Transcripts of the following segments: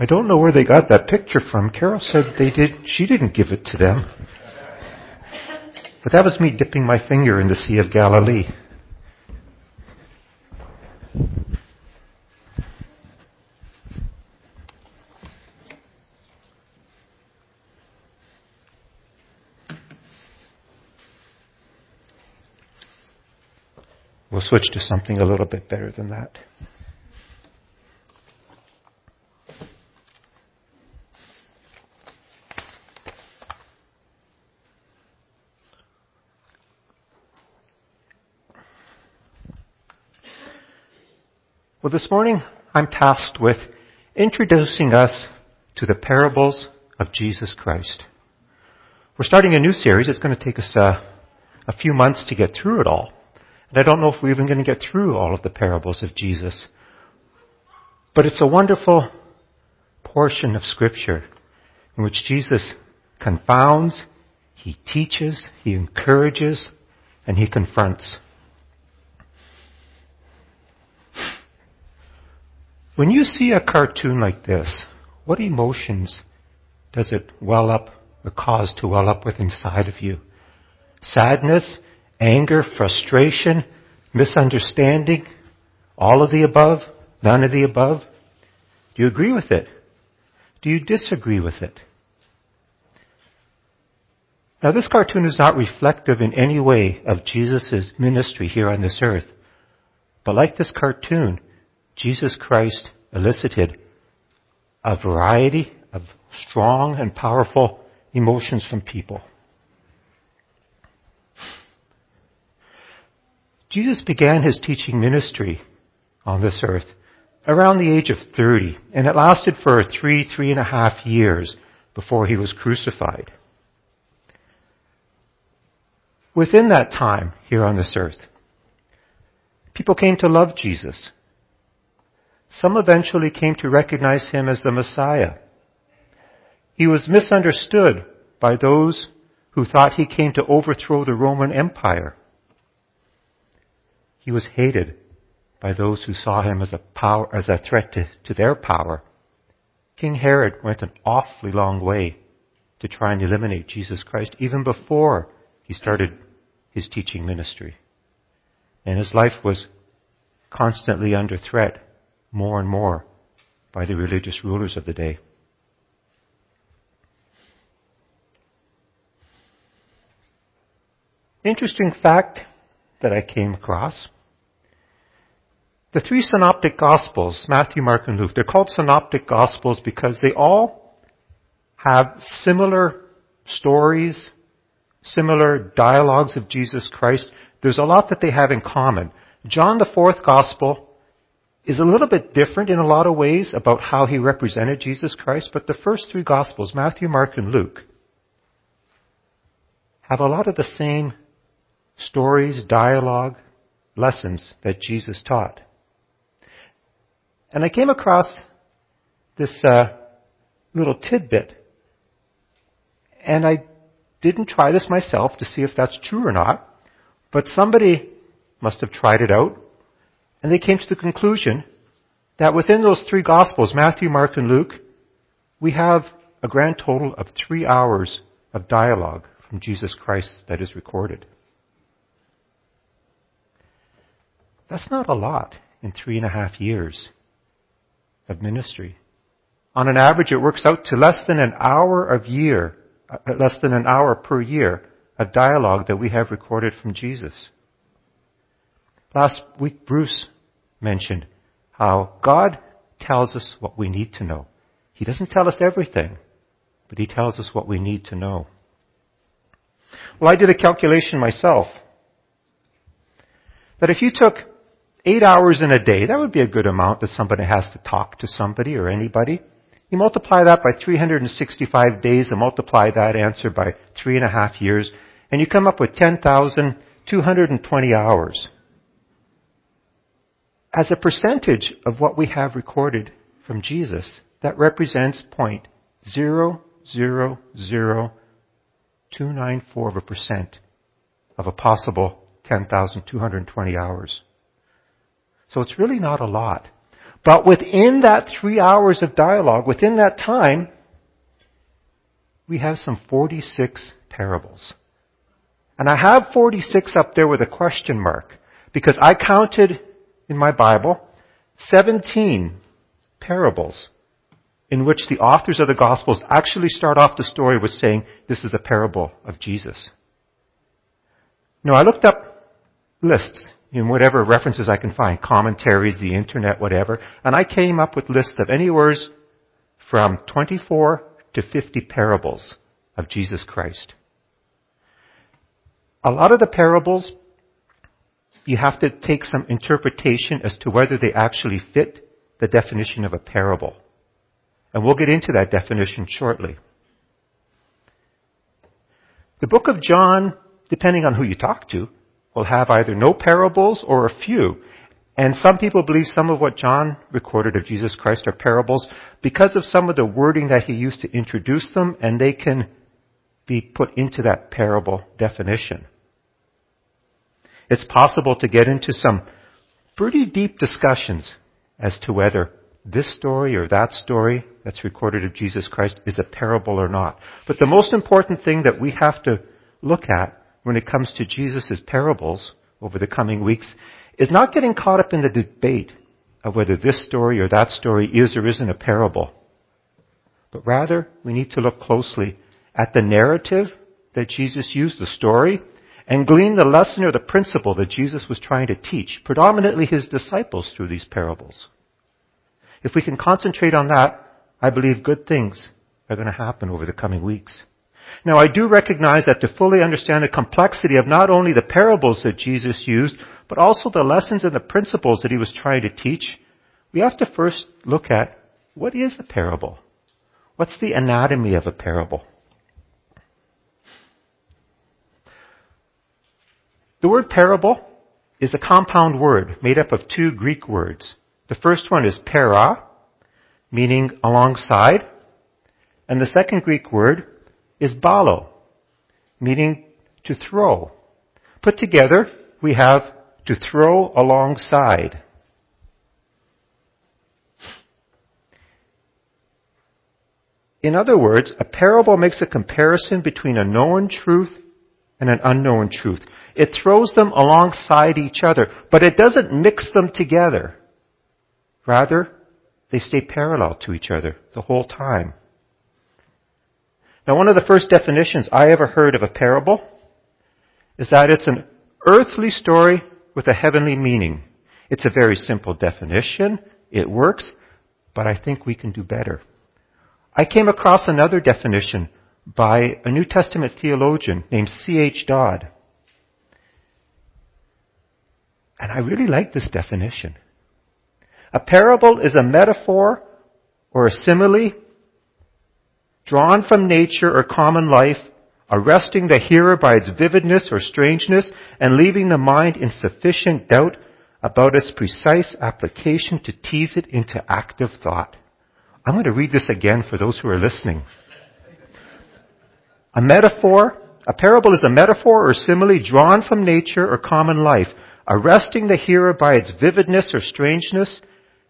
I don't know where they got that picture from. Carol said they did, she didn't give it to them. But that was me dipping my finger in the Sea of Galilee. We'll switch to something a little bit better than that. Well, this morning I'm tasked with introducing us to the parables of Jesus Christ. We're starting a new series. It's going to take us uh, a few months to get through it all. And I don't know if we're even going to get through all of the parables of Jesus. But it's a wonderful portion of Scripture in which Jesus confounds, he teaches, he encourages, and he confronts. When you see a cartoon like this, what emotions does it well up or cause to well up with inside of you? Sadness, anger, frustration, misunderstanding, all of the above, none of the above? Do you agree with it? Do you disagree with it? Now this cartoon is not reflective in any way of Jesus' ministry here on this earth. But like this cartoon, Jesus Christ elicited a variety of strong and powerful emotions from people. Jesus began his teaching ministry on this earth around the age of 30, and it lasted for three, three and a half years before he was crucified. Within that time here on this earth, people came to love Jesus. Some eventually came to recognize him as the Messiah. He was misunderstood by those who thought he came to overthrow the Roman Empire. He was hated by those who saw him as a power, as a threat to, to their power. King Herod went an awfully long way to try and eliminate Jesus Christ even before he started his teaching ministry. And his life was constantly under threat more and more by the religious rulers of the day. Interesting fact that I came across. The three synoptic gospels, Matthew, Mark, and Luke, they're called synoptic gospels because they all have similar stories, similar dialogues of Jesus Christ. There's a lot that they have in common. John, the fourth gospel, is a little bit different in a lot of ways about how he represented Jesus Christ, but the first three Gospels, Matthew, Mark, and Luke, have a lot of the same stories, dialogue, lessons that Jesus taught. And I came across this uh, little tidbit, and I didn't try this myself to see if that's true or not, but somebody must have tried it out and they came to the conclusion that within those three Gospels, Matthew, Mark, and Luke, we have a grand total of three hours of dialogue from Jesus Christ that is recorded. That's not a lot in three and a half years of ministry. On an average, it works out to less than an hour of year, uh, less than an hour per year of dialogue that we have recorded from Jesus. Last week, Bruce mentioned how God tells us what we need to know. He doesn't tell us everything, but He tells us what we need to know. Well, I did a calculation myself that if you took eight hours in a day, that would be a good amount that somebody has to talk to somebody or anybody. You multiply that by 365 days and multiply that answer by three and a half years, and you come up with 10,220 hours as a percentage of what we have recorded from Jesus, that represents 0.000294 of a percent of a possible 10,220 hours. So it's really not a lot. But within that three hours of dialogue, within that time, we have some 46 parables. And I have 46 up there with a question mark because I counted in my Bible 17 parables in which the authors of the Gospels actually start off the story with saying, this is a parable of Jesus. Now I looked up lists in whatever references I can find, commentaries, the internet, whatever, and I came up with lists of anywhere from 24 to 50 parables of Jesus Christ. A lot of the parables, you have to take some interpretation as to whether they actually fit the definition of a parable. And we'll get into that definition shortly. The book of John, depending on who you talk to, will have either no parables or a few. And some people believe some of what John recorded of Jesus Christ are parables because of some of the wording that he used to introduce them, and they can be put into that parable definition. It's possible to get into some pretty deep discussions as to whether this story or that story that's recorded of Jesus Christ is a parable or not. But the most important thing that we have to look at when it comes to Jesus' parables over the coming weeks is not getting caught up in the debate of whether this story or that story is or isn't a parable. But rather, we need to look closely at the narrative that Jesus used, the story, and glean the lesson or the principle that Jesus was trying to teach, predominantly his disciples through these parables. If we can concentrate on that, I believe good things are going to happen over the coming weeks. Now I do recognize that to fully understand the complexity of not only the parables that Jesus used, but also the lessons and the principles that he was trying to teach, we have to first look at what is a parable? What's the anatomy of a parable? The word parable is a compound word made up of two Greek words. The first one is para, meaning alongside. And the second Greek word is balo, meaning to throw. Put together, we have to throw alongside. In other words, a parable makes a comparison between a known truth and an unknown truth. It throws them alongside each other, but it doesn't mix them together. Rather, they stay parallel to each other the whole time. Now, one of the first definitions I ever heard of a parable is that it's an earthly story with a heavenly meaning. It's a very simple definition. It works, but I think we can do better. I came across another definition by a New Testament theologian named C.H. Dodd. And I really like this definition. A parable is a metaphor or a simile drawn from nature or common life, arresting the hearer by its vividness or strangeness and leaving the mind in sufficient doubt about its precise application to tease it into active thought. I'm going to read this again for those who are listening. A metaphor, a parable is a metaphor or simile drawn from nature or common life, arresting the hearer by its vividness or strangeness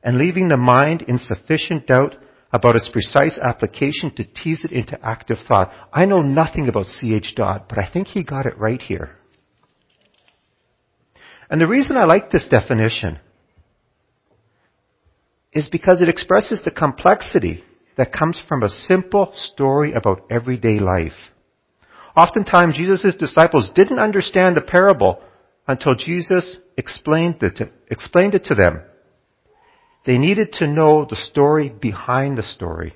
and leaving the mind in sufficient doubt about its precise application to tease it into active thought. I know nothing about C.H. Dodd, but I think he got it right here. And the reason I like this definition is because it expresses the complexity that comes from a simple story about everyday life. Oftentimes, Jesus' disciples didn't understand the parable until Jesus explained it, to, explained it to them. They needed to know the story behind the story.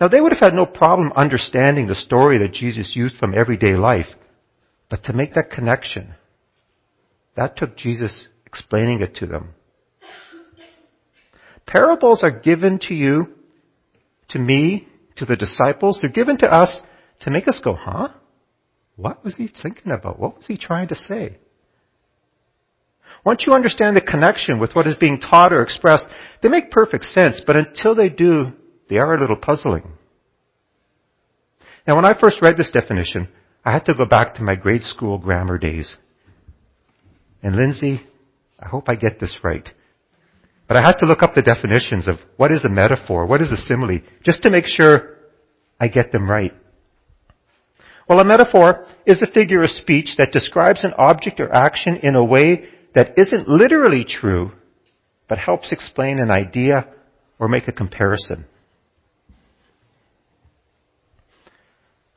Now, they would have had no problem understanding the story that Jesus used from everyday life, but to make that connection, that took Jesus explaining it to them. Parables are given to you, to me, to the disciples. They're given to us to make us go, huh? What was he thinking about? What was he trying to say? Once you understand the connection with what is being taught or expressed, they make perfect sense, but until they do, they are a little puzzling. Now, when I first read this definition, I had to go back to my grade school grammar days. And Lindsay, I hope I get this right. But I had to look up the definitions of what is a metaphor, what is a simile, just to make sure I get them right. Well, a metaphor is a figure of speech that describes an object or action in a way that isn't literally true, but helps explain an idea or make a comparison.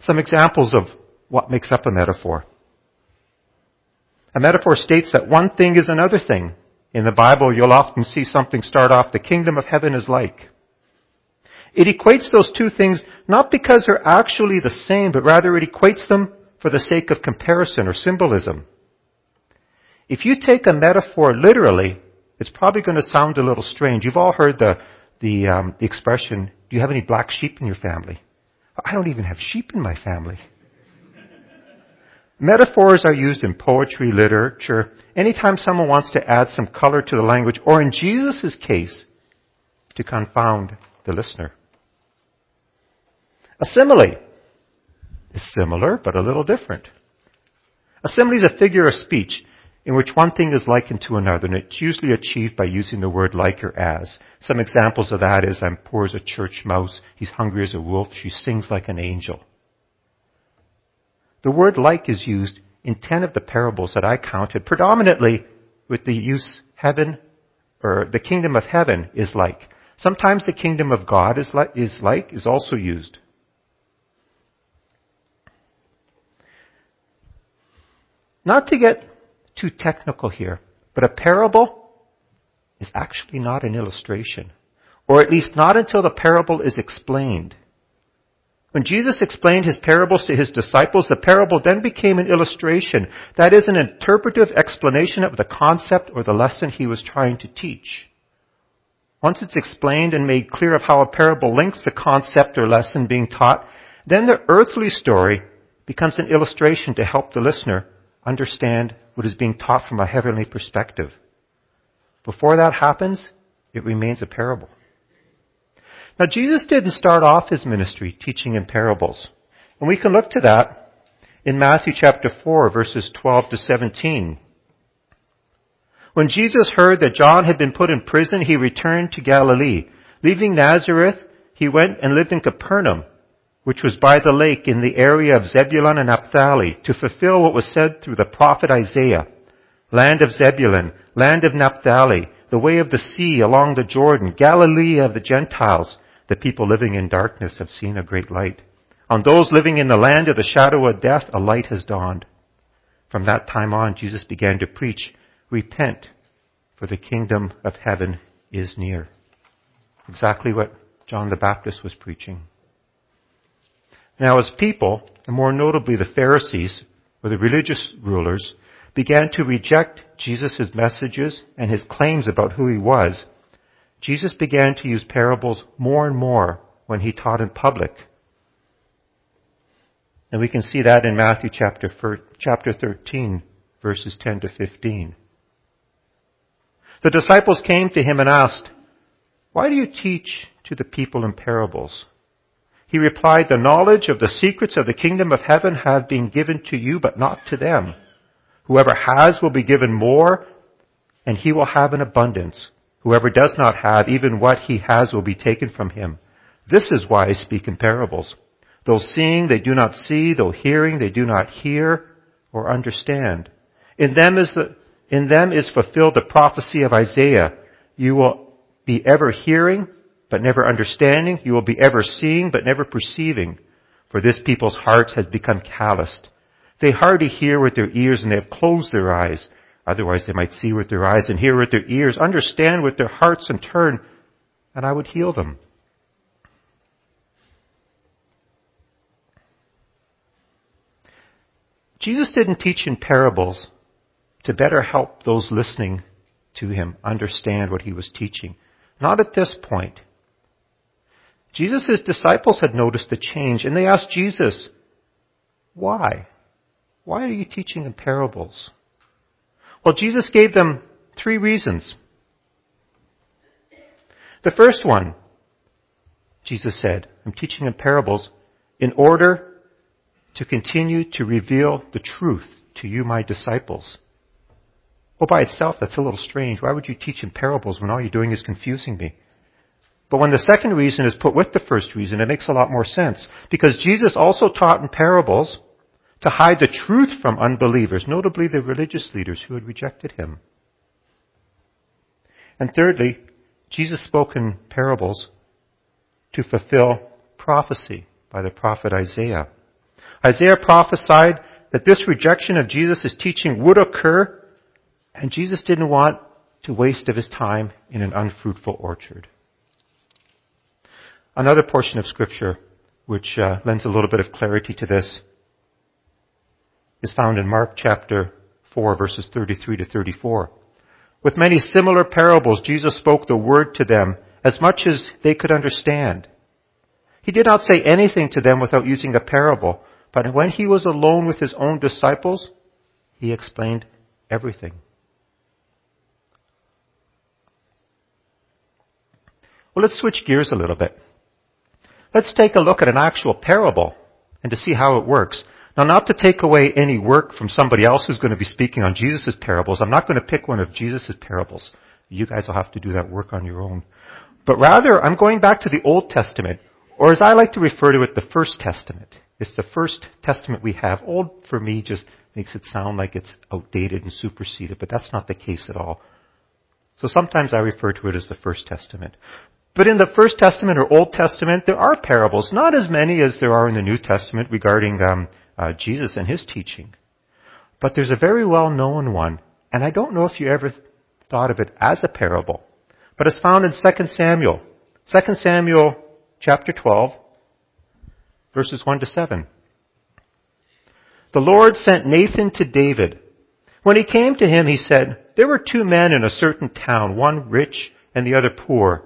Some examples of what makes up a metaphor. A metaphor states that one thing is another thing. In the Bible, you'll often see something start off, the kingdom of heaven is like. It equates those two things not because they're actually the same, but rather it equates them for the sake of comparison or symbolism. If you take a metaphor literally, it's probably going to sound a little strange. You've all heard the, the, um, the expression, do you have any black sheep in your family? I don't even have sheep in my family. Metaphors are used in poetry, literature, anytime someone wants to add some color to the language, or in Jesus' case, to confound the listener. A simile is similar, but a little different. A simile is a figure of speech in which one thing is likened to another, and it's usually achieved by using the word like or as. Some examples of that is I'm poor as a church mouse, he's hungry as a wolf, she sings like an angel. The word like is used in ten of the parables that I counted, predominantly with the use heaven, or the kingdom of heaven is like. Sometimes the kingdom of God is like, is like, is also used. Not to get too technical here, but a parable is actually not an illustration. Or at least not until the parable is explained. When Jesus explained his parables to his disciples, the parable then became an illustration. That is an interpretive explanation of the concept or the lesson he was trying to teach. Once it's explained and made clear of how a parable links the concept or lesson being taught, then the earthly story becomes an illustration to help the listener understand what is being taught from a heavenly perspective. Before that happens, it remains a parable. Now, Jesus didn't start off his ministry teaching in parables. And we can look to that in Matthew chapter 4, verses 12 to 17. When Jesus heard that John had been put in prison, he returned to Galilee. Leaving Nazareth, he went and lived in Capernaum, which was by the lake in the area of Zebulun and Naphtali, to fulfill what was said through the prophet Isaiah. Land of Zebulun, land of Naphtali, the way of the sea along the Jordan, Galilee of the Gentiles. The people living in darkness have seen a great light. On those living in the land of the shadow of death, a light has dawned. From that time on, Jesus began to preach, Repent, for the kingdom of heaven is near. Exactly what John the Baptist was preaching. Now, as people, and more notably the Pharisees, or the religious rulers, began to reject Jesus' messages and his claims about who he was, Jesus began to use parables more and more when he taught in public. And we can see that in Matthew chapter, chapter 13, verses 10 to 15. The disciples came to him and asked, Why do you teach to the people in parables? He replied, The knowledge of the secrets of the kingdom of heaven have been given to you, but not to them. Whoever has will be given more, and he will have an abundance. Whoever does not have, even what he has will be taken from him. This is why I speak in parables. Though seeing, they do not see. Though hearing, they do not hear or understand. In them is the, in them is fulfilled the prophecy of Isaiah. You will be ever hearing, but never understanding. You will be ever seeing, but never perceiving. For this people's heart has become calloused. They hardly hear with their ears and they have closed their eyes. Otherwise they might see with their eyes and hear with their ears, understand with their hearts and turn, and I would heal them. Jesus didn't teach in parables to better help those listening to him understand what he was teaching. Not at this point. Jesus' disciples had noticed the change and they asked Jesus, why? Why are you teaching in parables? Well, Jesus gave them three reasons. The first one, Jesus said, I'm teaching in parables in order to continue to reveal the truth to you, my disciples. Well, by itself, that's a little strange. Why would you teach in parables when all you're doing is confusing me? But when the second reason is put with the first reason, it makes a lot more sense. Because Jesus also taught in parables to hide the truth from unbelievers, notably the religious leaders who had rejected him. And thirdly, Jesus spoke in parables to fulfill prophecy by the prophet Isaiah. Isaiah prophesied that this rejection of Jesus' teaching would occur, and Jesus didn't want to waste of his time in an unfruitful orchard. Another portion of scripture which uh, lends a little bit of clarity to this is found in Mark chapter 4 verses 33 to 34. With many similar parables, Jesus spoke the word to them as much as they could understand. He did not say anything to them without using a parable, but when he was alone with his own disciples, he explained everything. Well, let's switch gears a little bit. Let's take a look at an actual parable and to see how it works. Now, not to take away any work from somebody else who's going to be speaking on Jesus' parables. I'm not going to pick one of Jesus' parables. You guys will have to do that work on your own. But rather, I'm going back to the Old Testament, or as I like to refer to it, the First Testament. It's the first testament we have. Old for me just makes it sound like it's outdated and superseded, but that's not the case at all. So sometimes I refer to it as the First Testament. But in the First Testament or Old Testament, there are parables, not as many as there are in the New Testament regarding um, uh, Jesus and his teaching. But there's a very well known one, and I don't know if you ever thought of it as a parable, but it's found in 2 Samuel. 2 Samuel chapter 12, verses 1 to 7. The Lord sent Nathan to David. When he came to him, he said, There were two men in a certain town, one rich and the other poor.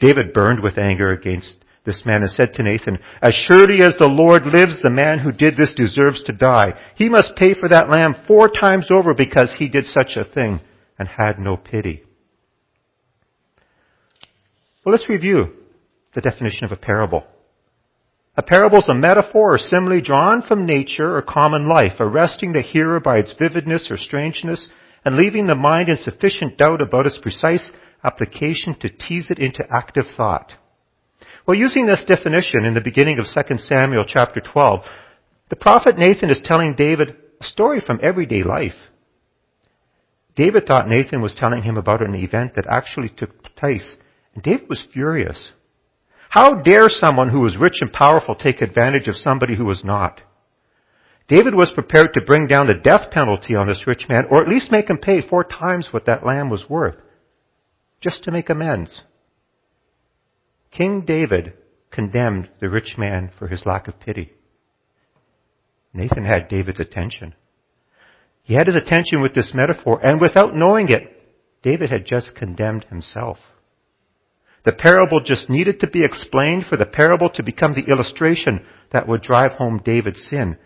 David burned with anger against this man and said to Nathan, As surely as the Lord lives, the man who did this deserves to die. He must pay for that lamb four times over because he did such a thing and had no pity. Well, let's review the definition of a parable. A parable is a metaphor or simile drawn from nature or common life, arresting the hearer by its vividness or strangeness and leaving the mind in sufficient doubt about its precise application to tease it into active thought. Well, using this definition in the beginning of 2 Samuel chapter 12, the prophet Nathan is telling David a story from everyday life. David thought Nathan was telling him about an event that actually took place, and David was furious. How dare someone who was rich and powerful take advantage of somebody who was not? David was prepared to bring down the death penalty on this rich man, or at least make him pay four times what that lamb was worth just to make amends. King David condemned the rich man for his lack of pity. Nathan had David's attention. He had his attention with this metaphor, and without knowing it, David had just condemned himself. The parable just needed to be explained for the parable to become the illustration that would drive home David's sin.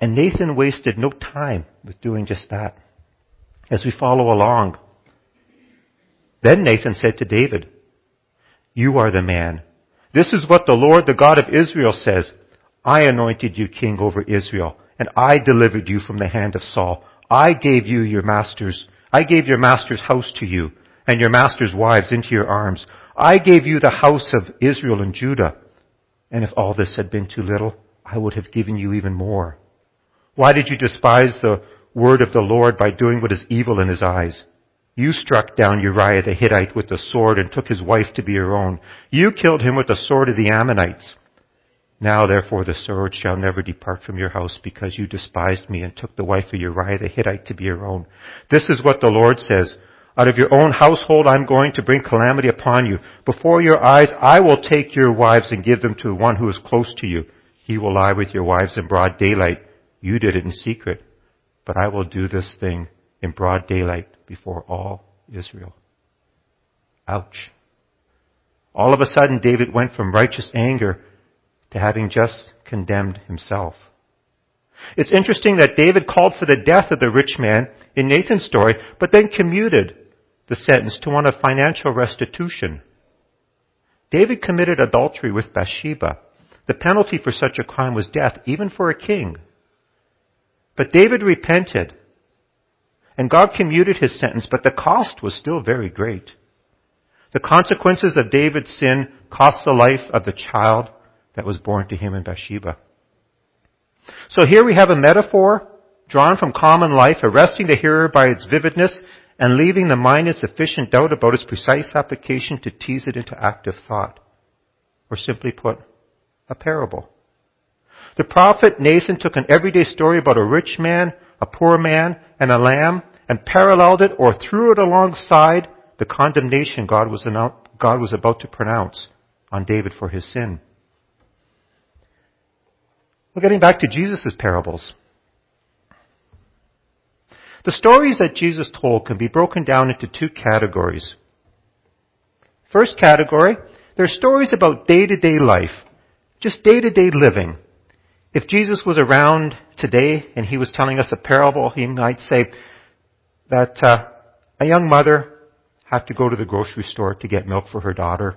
And Nathan wasted no time with doing just that. As we follow along, then Nathan said to David, You are the man. This is what the Lord, the God of Israel says. I anointed you king over Israel, and I delivered you from the hand of Saul. I gave you your masters, I gave your master's house to you, and your master's wives into your arms. I gave you the house of Israel and Judah. And if all this had been too little, I would have given you even more. Why did you despise the word of the Lord by doing what is evil in his eyes? You struck down Uriah the Hittite with the sword and took his wife to be your own. You killed him with the sword of the Ammonites. Now therefore the sword shall never depart from your house because you despised me and took the wife of Uriah the Hittite to be your own. This is what the Lord says. Out of your own household I'm going to bring calamity upon you. Before your eyes I will take your wives and give them to one who is close to you. He will lie with your wives in broad daylight. You did it in secret. But I will do this thing in broad daylight before all Israel. Ouch. All of a sudden, David went from righteous anger to having just condemned himself. It's interesting that David called for the death of the rich man in Nathan's story, but then commuted the sentence to one of financial restitution. David committed adultery with Bathsheba. The penalty for such a crime was death, even for a king. But David repented, and God commuted his sentence, but the cost was still very great. The consequences of David's sin cost the life of the child that was born to him in Bathsheba. So here we have a metaphor drawn from common life, arresting the hearer by its vividness and leaving the mind in sufficient doubt about its precise application to tease it into active thought. Or simply put, a parable. The prophet Nathan took an everyday story about a rich man, a poor man, and a lamb, and paralleled it or threw it alongside the condemnation God was, God was about to pronounce on David for his sin. Well, getting back to Jesus' parables. The stories that Jesus told can be broken down into two categories. First category, they're stories about day-to-day life, just day-to-day living. If Jesus was around today and he was telling us a parable, he might say that uh, a young mother had to go to the grocery store to get milk for her daughter.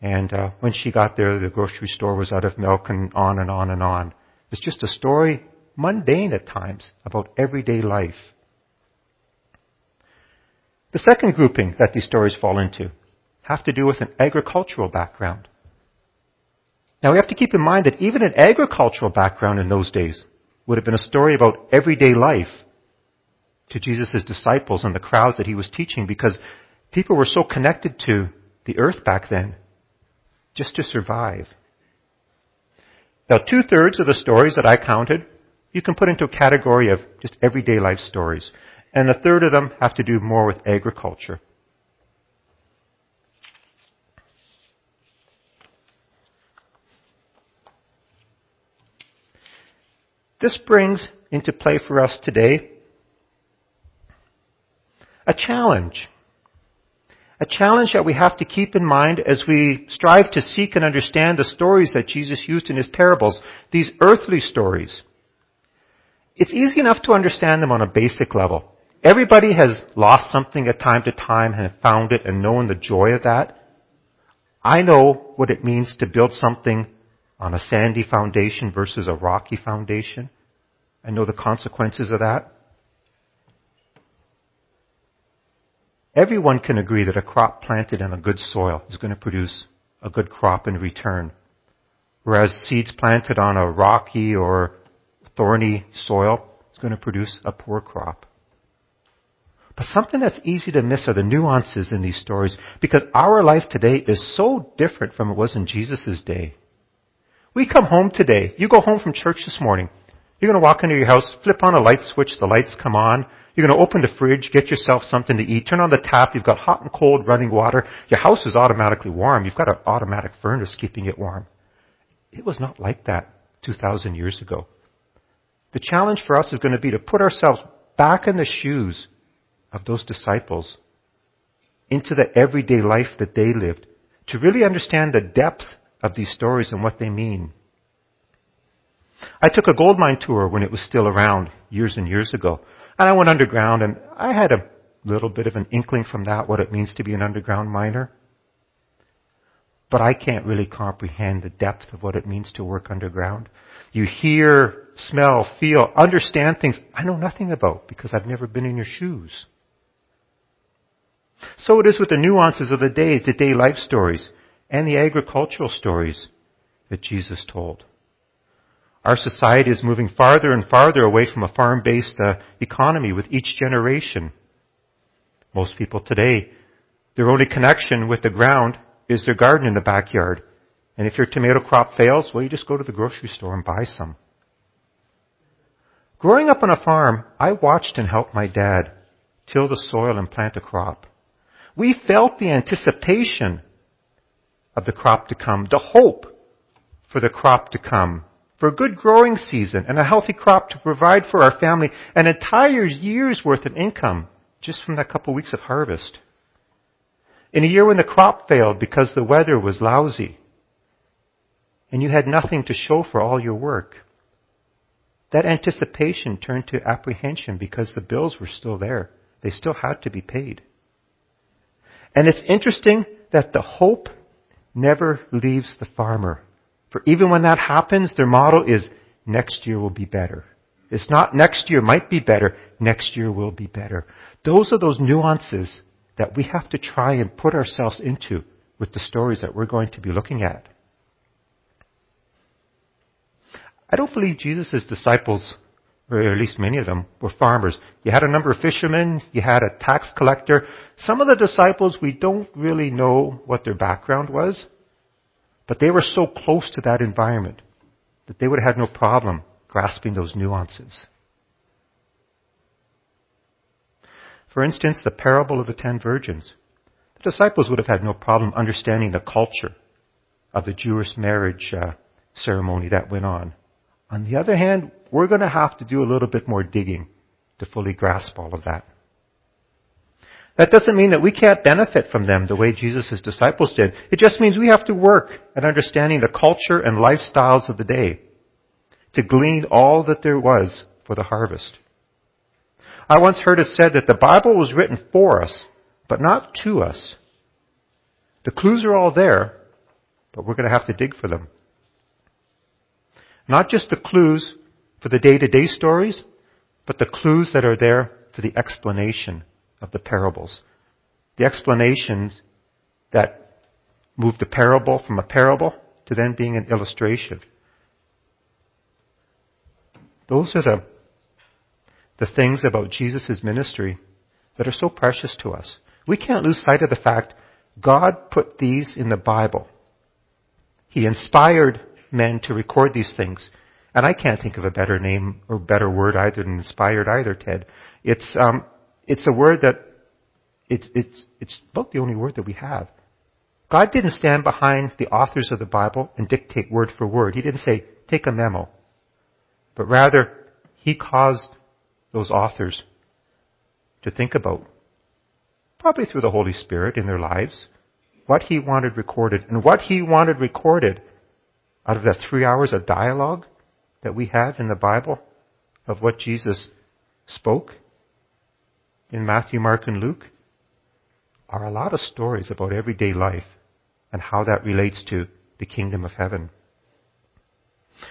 And uh, when she got there, the grocery store was out of milk and on and on and on. It's just a story, mundane at times, about everyday life. The second grouping that these stories fall into have to do with an agricultural background. Now we have to keep in mind that even an agricultural background in those days would have been a story about everyday life to Jesus' disciples and the crowds that he was teaching because people were so connected to the earth back then just to survive. Now, two thirds of the stories that I counted, you can put into a category of just everyday life stories. And a third of them have to do more with agriculture. This brings into play for us today a challenge. A challenge that we have to keep in mind as we strive to seek and understand the stories that Jesus used in his parables, these earthly stories. It's easy enough to understand them on a basic level. Everybody has lost something at time to time and found it and known the joy of that. I know what it means to build something on a sandy foundation versus a rocky foundation. I know the consequences of that. Everyone can agree that a crop planted in a good soil is going to produce a good crop in return. Whereas seeds planted on a rocky or thorny soil is going to produce a poor crop. But something that's easy to miss are the nuances in these stories because our life today is so different from it was in Jesus' day. We come home today. You go home from church this morning. You're going to walk into your house, flip on a light switch, the lights come on. You're going to open the fridge, get yourself something to eat, turn on the tap, you've got hot and cold running water. Your house is automatically warm. You've got an automatic furnace keeping it warm. It was not like that 2,000 years ago. The challenge for us is going to be to put ourselves back in the shoes of those disciples into the everyday life that they lived to really understand the depth of these stories and what they mean. I took a gold mine tour when it was still around years and years ago. And I went underground and I had a little bit of an inkling from that what it means to be an underground miner. But I can't really comprehend the depth of what it means to work underground. You hear, smell, feel, understand things I know nothing about because I've never been in your shoes. So it is with the nuances of the day to day life stories and the agricultural stories that Jesus told. Our society is moving farther and farther away from a farm-based uh, economy with each generation. Most people today, their only connection with the ground is their garden in the backyard. And if your tomato crop fails, well, you just go to the grocery store and buy some. Growing up on a farm, I watched and helped my dad till the soil and plant a crop. We felt the anticipation of the crop to come, the hope for the crop to come for a good growing season and a healthy crop to provide for our family an entire year's worth of income just from that couple of weeks of harvest. In a year when the crop failed because the weather was lousy and you had nothing to show for all your work. That anticipation turned to apprehension because the bills were still there. They still had to be paid. And it's interesting that the hope never leaves the farmer. For even when that happens, their motto is next year will be better. It's not next year might be better, next year will be better. Those are those nuances that we have to try and put ourselves into with the stories that we're going to be looking at. I don't believe Jesus' disciples, or at least many of them, were farmers. You had a number of fishermen, you had a tax collector. Some of the disciples, we don't really know what their background was. But they were so close to that environment that they would have had no problem grasping those nuances. For instance, the parable of the ten virgins. The disciples would have had no problem understanding the culture of the Jewish marriage uh, ceremony that went on. On the other hand, we're going to have to do a little bit more digging to fully grasp all of that. That doesn't mean that we can't benefit from them the way Jesus' disciples did. It just means we have to work at understanding the culture and lifestyles of the day to glean all that there was for the harvest. I once heard it said that the Bible was written for us, but not to us. The clues are all there, but we're going to have to dig for them. Not just the clues for the day-to-day stories, but the clues that are there for the explanation of the parables. The explanations that move the parable from a parable to then being an illustration. Those are the, the things about Jesus' ministry that are so precious to us. We can't lose sight of the fact God put these in the Bible. He inspired men to record these things. And I can't think of a better name or better word either than inspired either, Ted. It's, um, it's a word that it's, it's, it's about the only word that we have. God didn't stand behind the authors of the Bible and dictate word for word. He didn't say, take a memo. But rather, He caused those authors to think about, probably through the Holy Spirit in their lives, what He wanted recorded. And what He wanted recorded out of that three hours of dialogue that we have in the Bible of what Jesus spoke in Matthew, Mark, and Luke are a lot of stories about everyday life and how that relates to the kingdom of heaven.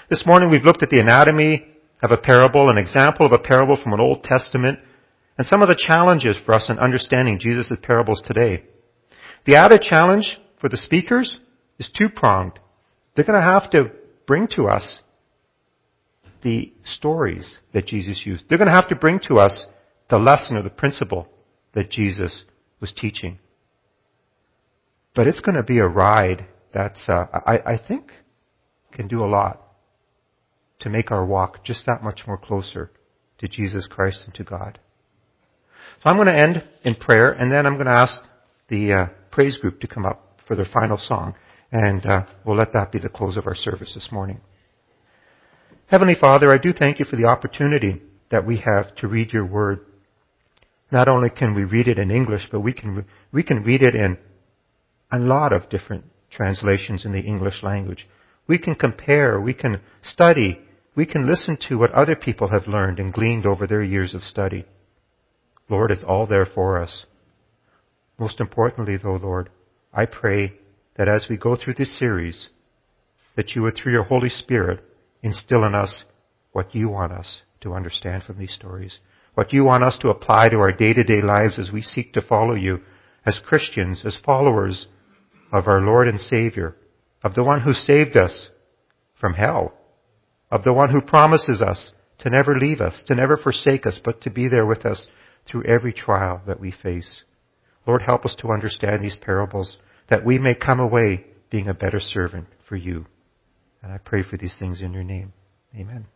This morning we've looked at the anatomy of a parable, an example of a parable from an Old Testament, and some of the challenges for us in understanding Jesus' parables today. The added challenge for the speakers is two-pronged. They're going to have to bring to us the stories that Jesus used. They're going to have to bring to us the lesson or the principle that Jesus was teaching. But it's going to be a ride that's, uh, I, I think, can do a lot to make our walk just that much more closer to Jesus Christ and to God. So I'm going to end in prayer, and then I'm going to ask the uh, praise group to come up for their final song, and uh, we'll let that be the close of our service this morning. Heavenly Father, I do thank you for the opportunity that we have to read your word. Not only can we read it in English, but we can, we can read it in a lot of different translations in the English language. We can compare, we can study, we can listen to what other people have learned and gleaned over their years of study. Lord, it's all there for us. Most importantly, though, Lord, I pray that as we go through this series, that you would, through your Holy Spirit, instill in us what you want us to understand from these stories what you want us to apply to our day-to-day lives as we seek to follow you as Christians, as followers of our Lord and Savior, of the one who saved us from hell, of the one who promises us to never leave us, to never forsake us, but to be there with us through every trial that we face. Lord, help us to understand these parables that we may come away being a better servant for you. And I pray for these things in your name. Amen.